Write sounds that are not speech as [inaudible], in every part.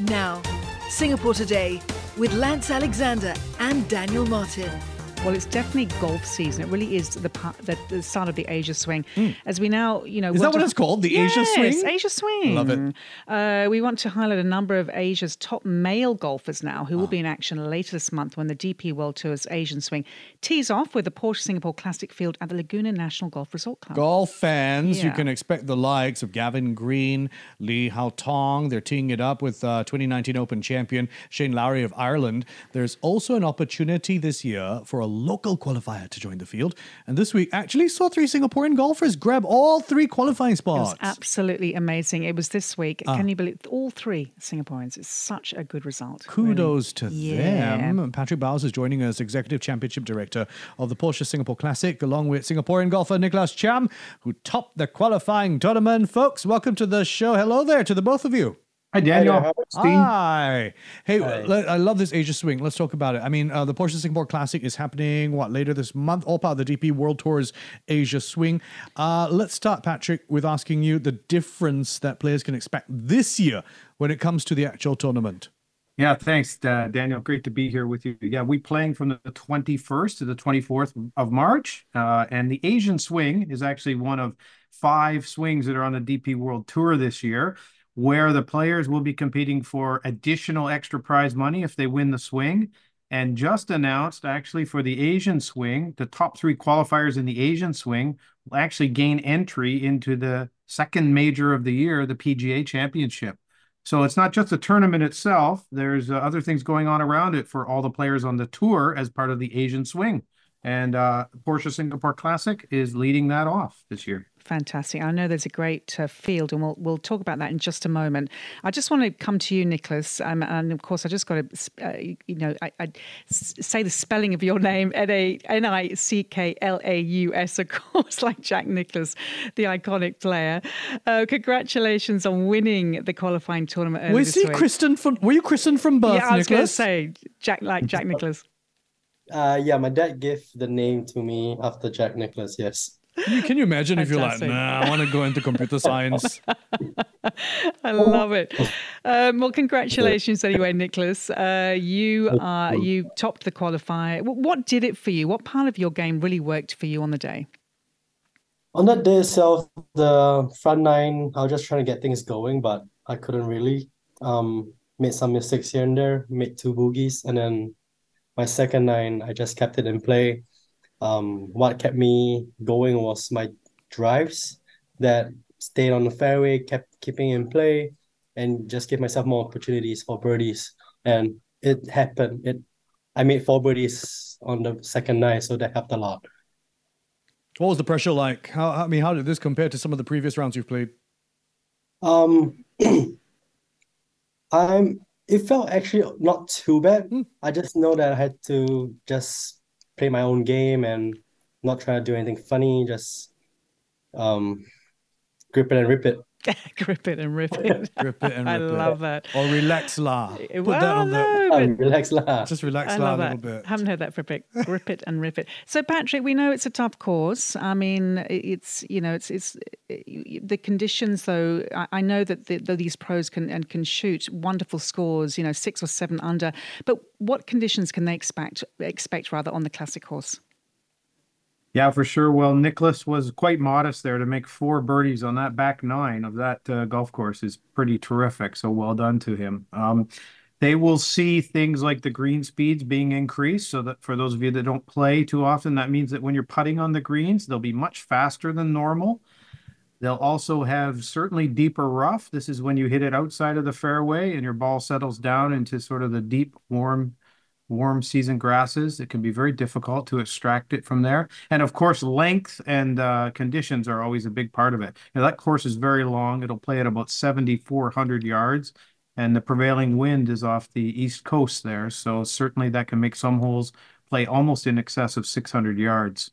Now, Singapore Today with Lance Alexander and Daniel Martin. Well, it's definitely golf season. It really is the part, the, the start of the Asia Swing. As we now, you know. Is that what to- it's called? The yes, Asia Swing? Asia Swing. Love it. Uh, we want to highlight a number of Asia's top male golfers now Ah. who will be in action later this month when the DP World Tour's Asian Swing tees off with the Porsche Singapore Classic Field at the Laguna National Golf Resort Club. Golf fans, you can expect the likes of Gavin Green, Li Haotong. They're teeing it up with uh, 2019 Open champion Shane Lowry of Ireland. There's also an opportunity this year for a local qualifier to join the field. And this week actually saw three Singaporean golfers grab all three qualifying It was spots. absolutely amazing. It was this week. Ah. Can you believe all three Singaporeans? It's such a good result. Kudos to Yeah. them. Patrick Bowers is joining us, Executive Championship Director of the Porsche Singapore Classic, along with Singaporean golfer Nicklaus Chiam, who topped the qualifying tournament. Folks, welcome to the show. Hello there to the both of you. Hi, Daniel. Hi, Hi. Hey, le- I love this Asia swing. Let's talk about it. I mean, uh, the Porsche Singapore Classic is happening, what, later this month? All part of the DP World Tour's Asia swing. Uh, let's start, Patrick, with asking you the difference that players can expect this year when it comes to the actual tournament. Yeah, thanks, uh, Daniel. Great to be here with you. Yeah, we playing from the 21st to the 24th of March, uh, and the Asian Swing is actually one of five swings that are on the DP World Tour this year, where the players will be competing for additional extra prize money if they win the swing. And just announced, actually, for the Asian Swing, the top three qualifiers in the Asian Swing will actually gain entry into the second major of the year, the PGA Championship. So it's not just the tournament itself. There's uh, other things going on around it for all the players on the tour as part of the Asian Swing. And uh, Porsche Singapore Classic is leading that off this year. Fantastic. I know there's a great uh, field, and we'll we'll talk about that in just a moment. I just want to come to you, Nicklaus, um, and of course, I just got to, uh, you know, I, I s- say the spelling of your name: N A N I C K L A U S, of course, [laughs] like Jack Nicklaus, the iconic player. Uh, congratulations on winning the qualifying tournament. earlier Was this he week. christened from? Were you christened from birth, Yeah, I was going to say Jack, like Jack Nicklaus. Uh, yeah, my dad gave the name to me after Jack Nicklaus. Yes. Can you, can you imagine if you're like, nah, I want to go into computer science? [laughs] I love it. Um, well, congratulations anyway, Nicklaus. Uh, you are you topped the qualifier. What did it for you? What part of your game really worked for you on the day? On that day itself, the front nine, I was just trying to get things going, but I couldn't really. Um, made some mistakes here and there, made two boogies, and then my second nine, I just kept it in play. Um, what kept me going was my drives that stayed on the fairway, kept keeping in play, and just gave myself more opportunities for birdies. And it happened. It, I made four birdies on the second night, so that helped a lot. What was the pressure like? How, I mean, how did this compare to some of the previous rounds you've played? Um, [clears throat] I'm. It felt actually not too bad. I just know that I had to just play my own game and not try to do anything funny. Just um, grip it and rip it. [laughs] Grip it and rip [laughs] it. Grip it and [laughs] I rip it. love that. Or relax la. Put well, that on no, the. Um, relax lah. Just relax I la a little that. bit. Haven't heard that for a bit. Grip it and rip it. So, Patrick, we know it's a tough course. I mean, it's you know, it's it's the conditions. Though I, I know that, the, that these pros can and can shoot wonderful scores. You know, six or seven under. But what conditions can they expect expect rather on the classic course? Yeah, for sure. Well, Nicklaus was quite modest there to make four birdies on that back nine of that uh, golf course is pretty terrific. So well done to him. Um, they will see things like the green speeds being increased. So that for those of you that don't play too often, that means that when you're putting on the greens, they'll be much faster than normal. They'll also have certainly deeper rough. This is when you hit it outside of the fairway and your ball settles down into sort of the deep, warm warm season grasses. It can be very difficult to extract it from there. And of course, length and uh, conditions are always a big part of it. Now, that course is very long. It'll play at about 7,400 yards. And the prevailing wind is off the east coast there. So certainly that can make some holes play almost in excess of 600 yards.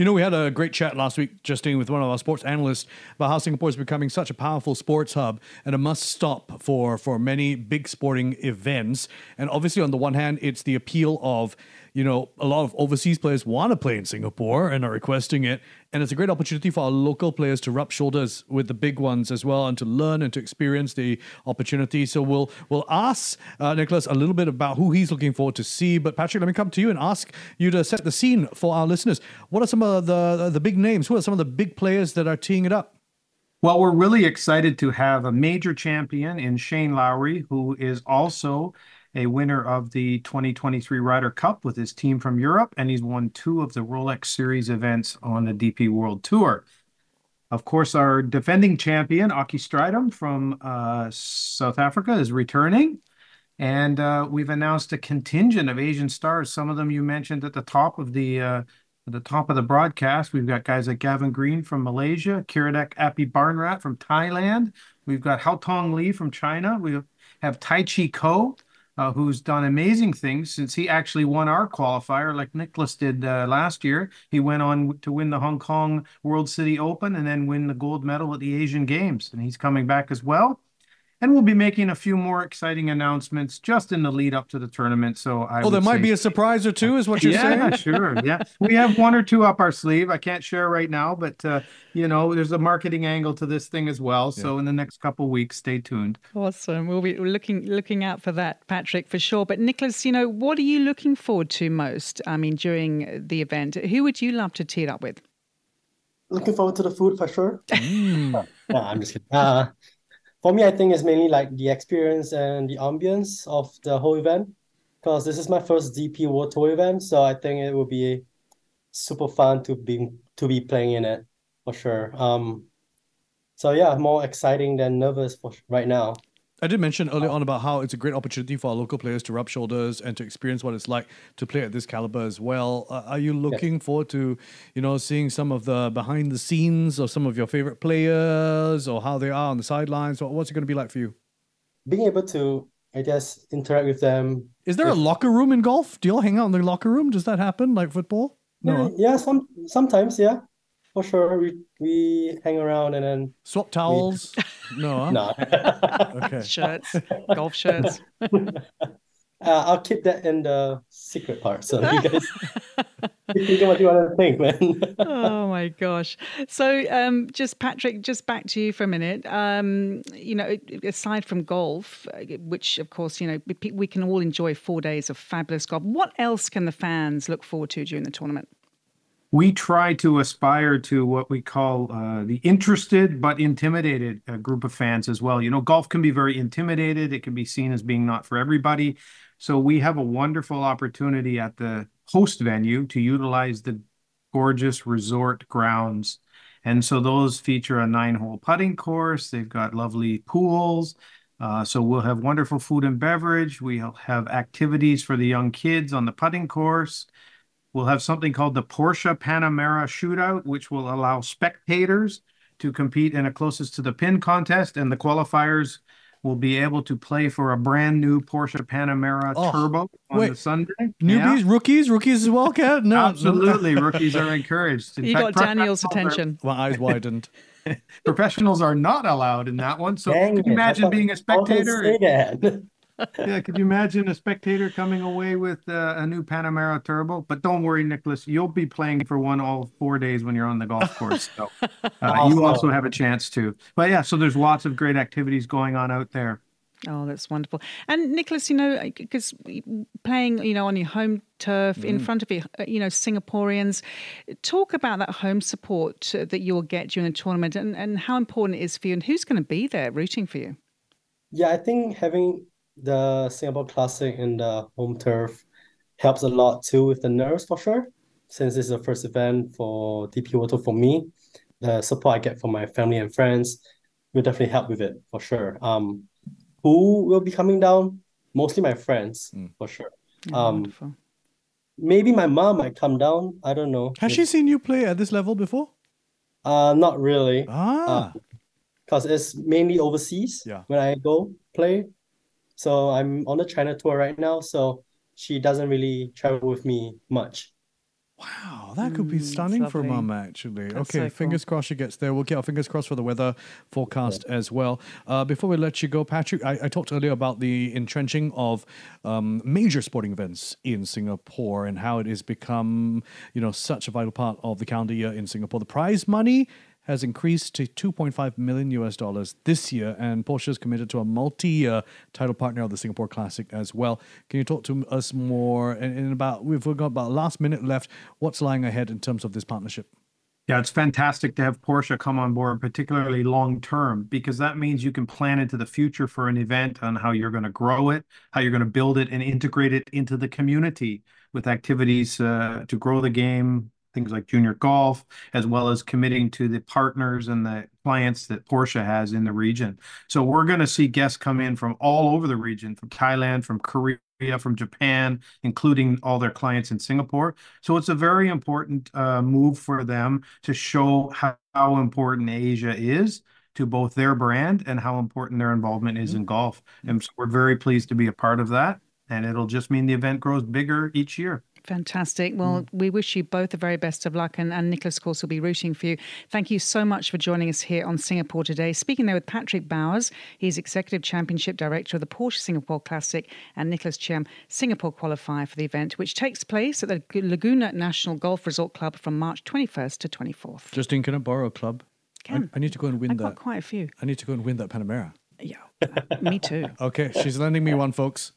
You know, we had a great chat last week, Justine, with one of our sports analysts about how Singapore is becoming such a powerful sports hub and a must stop for, for many big sporting events. And obviously, on the one hand, it's the appeal of you know, a lot of overseas players want to play in Singapore and are requesting it. And it's a great opportunity for our local players to rub shoulders with the big ones as well and to learn and to experience the opportunity. So we'll we'll ask uh, Nicklaus a little bit about who he's looking forward to see. But Patrick, let me come to you and ask you to set the scene for our listeners. What are some of the the big names? Who are some of the big players that are teeing it up? Well, we're really excited to have a major champion in Shane Lowry, who is also a winner of the 2023 Ryder Cup with his team from Europe, and he's won two of the Rolex Series events on the DP World Tour. Of course, our defending champion, Ockie Strydom from uh, South Africa, is returning. And uh, we've announced a contingent of Asian stars. Some of them you mentioned at the top of the uh, the top of the broadcast, we've got guys like Gavin Green from Malaysia, Kiradech Aphibarnrat from Thailand. We've got Haotong Li from China. We have Taichi Kho, uh, who's done amazing things since he actually won our qualifier, like Nicklaus did uh, last year. He went on to win the Hong Kong World City Open and then win the gold medal at the Asian Games. And he's coming back as well and we'll be making a few more exciting announcements just in the lead up to the tournament. So I oh, there might be a surprise or two, is what you're yeah, saying? Yeah, [laughs] sure. Yeah, we have one or two up our sleeve. I can't share right now, but uh, you know, there's a marketing angle to this thing as well. So yeah. in the next couple weeks, stay tuned. Awesome. We'll be looking looking out for that, Patrick, for sure. But Nicklaus, you know, what are you looking forward to most? I mean, during the event, who would you love to tee up with? Looking forward to the food for sure. Mm. [laughs] no, I'm just kidding. Uh, for me, I think it's mainly like the experience and the ambience of the whole event. Because this is my first DP World Tour event, so I think it will be super fun to be to be playing in it for sure. Um, so yeah, more exciting than nervous for right now. I did mention earlier on about how it's a great opportunity for our local players to rub shoulders and to experience what it's like to play at this caliber as well. Uh, are you looking forward to, you know, seeing some of the behind the scenes of some of your favorite players or how they are on the sidelines? What's it going to be like for you? Being able to, I guess, interact with them. Is there a locker room in golf? Do you all hang out in the locker room? Does that happen like football? No. Yeah, yeah some sometimes, yeah for sure. We we hang around and then swap towels. We... [laughs] No, huh? [laughs] no. okay. Shirts, golf shirts. [laughs] Uh, I'll keep that in the secret part, so you guys [laughs] you think what you want to think, man. oh my gosh! So, um, just Patrick, just back to you for a minute. Um, you know, aside from golf, which of course you know we can all enjoy four days of fabulous golf. What else can the fans look forward to during the tournament? We try to aspire to what we call uh, the interested but intimidated uh, group of fans as well. You know, golf can be very intimidated, it can be seen as being not for everybody. So we have a wonderful opportunity at the host venue to utilize the gorgeous resort grounds. And so those feature a nine hole putting course, they've got lovely pools. Uh, so we'll have wonderful food and beverage. We'll have activities for the young kids on the putting course. We'll have something called the Porsche Panamera Shootout, which will allow spectators to compete in a closest to the pin contest, and the qualifiers will be able to play for a brand new Porsche Panamera oh, Turbo on wait, the Sunday. Newbies, yeah. rookies, rookies as well, Kat? No, absolutely, [laughs] rookies are encouraged. In you fact, got Daniel's attention. Are, my eyes widened. [laughs] professionals are not allowed in that one. So Dang can you imagine being a spectator? Yeah, could you imagine a spectator coming away with uh, a new Panamera Turbo? But don't worry, Nicklaus, you'll be playing for one all four days when you're on the golf course. So [laughs] uh, you also have a chance to. But yeah, so there's lots of great activities going on out there. Oh, that's wonderful. And Nicklaus, you know, because playing, you know, on your home turf mm. in front of you, uh, you know, Singaporeans, talk about that home support uh, that you'll get during the tournament and, and how important it is for you and who's going to be there rooting for you. Yeah, I think having the Singapore Classic and the home turf helps a lot too with the nerves for sure. Since this is the first event for DP World Tour for me, the support I get from my family and friends will definitely help with it for sure. Um, who will be coming down? Mostly my friends mm. for sure. Oh, um, wonderful. maybe my mom might come down. I don't know. Has she seen you play at this level before? Uh, not really. Ah. Because uh, it's mainly overseas yeah. when I go play. So I'm on the China tour right now, so she doesn't really travel with me much. Wow, that could be stunning for lovely. mum, actually. That's okay, so cool. fingers crossed she gets there. We'll get our fingers crossed for the weather forecast as well. Uh, before we let you go, Patrick, I, I talked earlier about the entrenching of um, major sporting events in Singapore and how it has become, you know, such a vital part of the calendar year in Singapore. The prize money has increased to 2.5 million US dollars this year, and Porsche is committed to a multi-year title partner of the Singapore Classic as well. Can you talk to us more? And in about we've got about last minute left. What's lying ahead in terms of this partnership? Yeah, it's fantastic to have Porsche come on board, particularly long term, because that means you can plan into the future for an event on how you're going to grow it, how you're going to build it, and integrate it into the community with activities uh, to grow the game, things like junior golf, as well as committing to the partners and the clients that Porsche has in the region. So we're going to see guests come in from all over the region, from Thailand, from Korea, from Japan, including all their clients in Singapore. So it's a very important uh, move for them to show how, how important Asia is to both their brand and how important their involvement is in golf. And so we're very pleased to be a part of that. And it'll just mean the event grows bigger each year. Fantastic. Well, mm. we wish you both the very best of luck, and, and Nicklaus, of course, will be rooting for you. Thank you so much for joining us here on Singapore today. Speaking there with Patrick Bowers, he's Executive Championship Director of the Porsche Singapore Classic, and Nicklaus Chiam, Singapore qualifier for the event, which takes place at the Laguna National Golf Resort Club from March 21st to 24th. Justine, can I borrow a club? I, Can. I need to go and win I've got that. quite a few. I need to go and win that Panamera. Yeah, uh, me too. [laughs] Okay, she's lending me one, folks.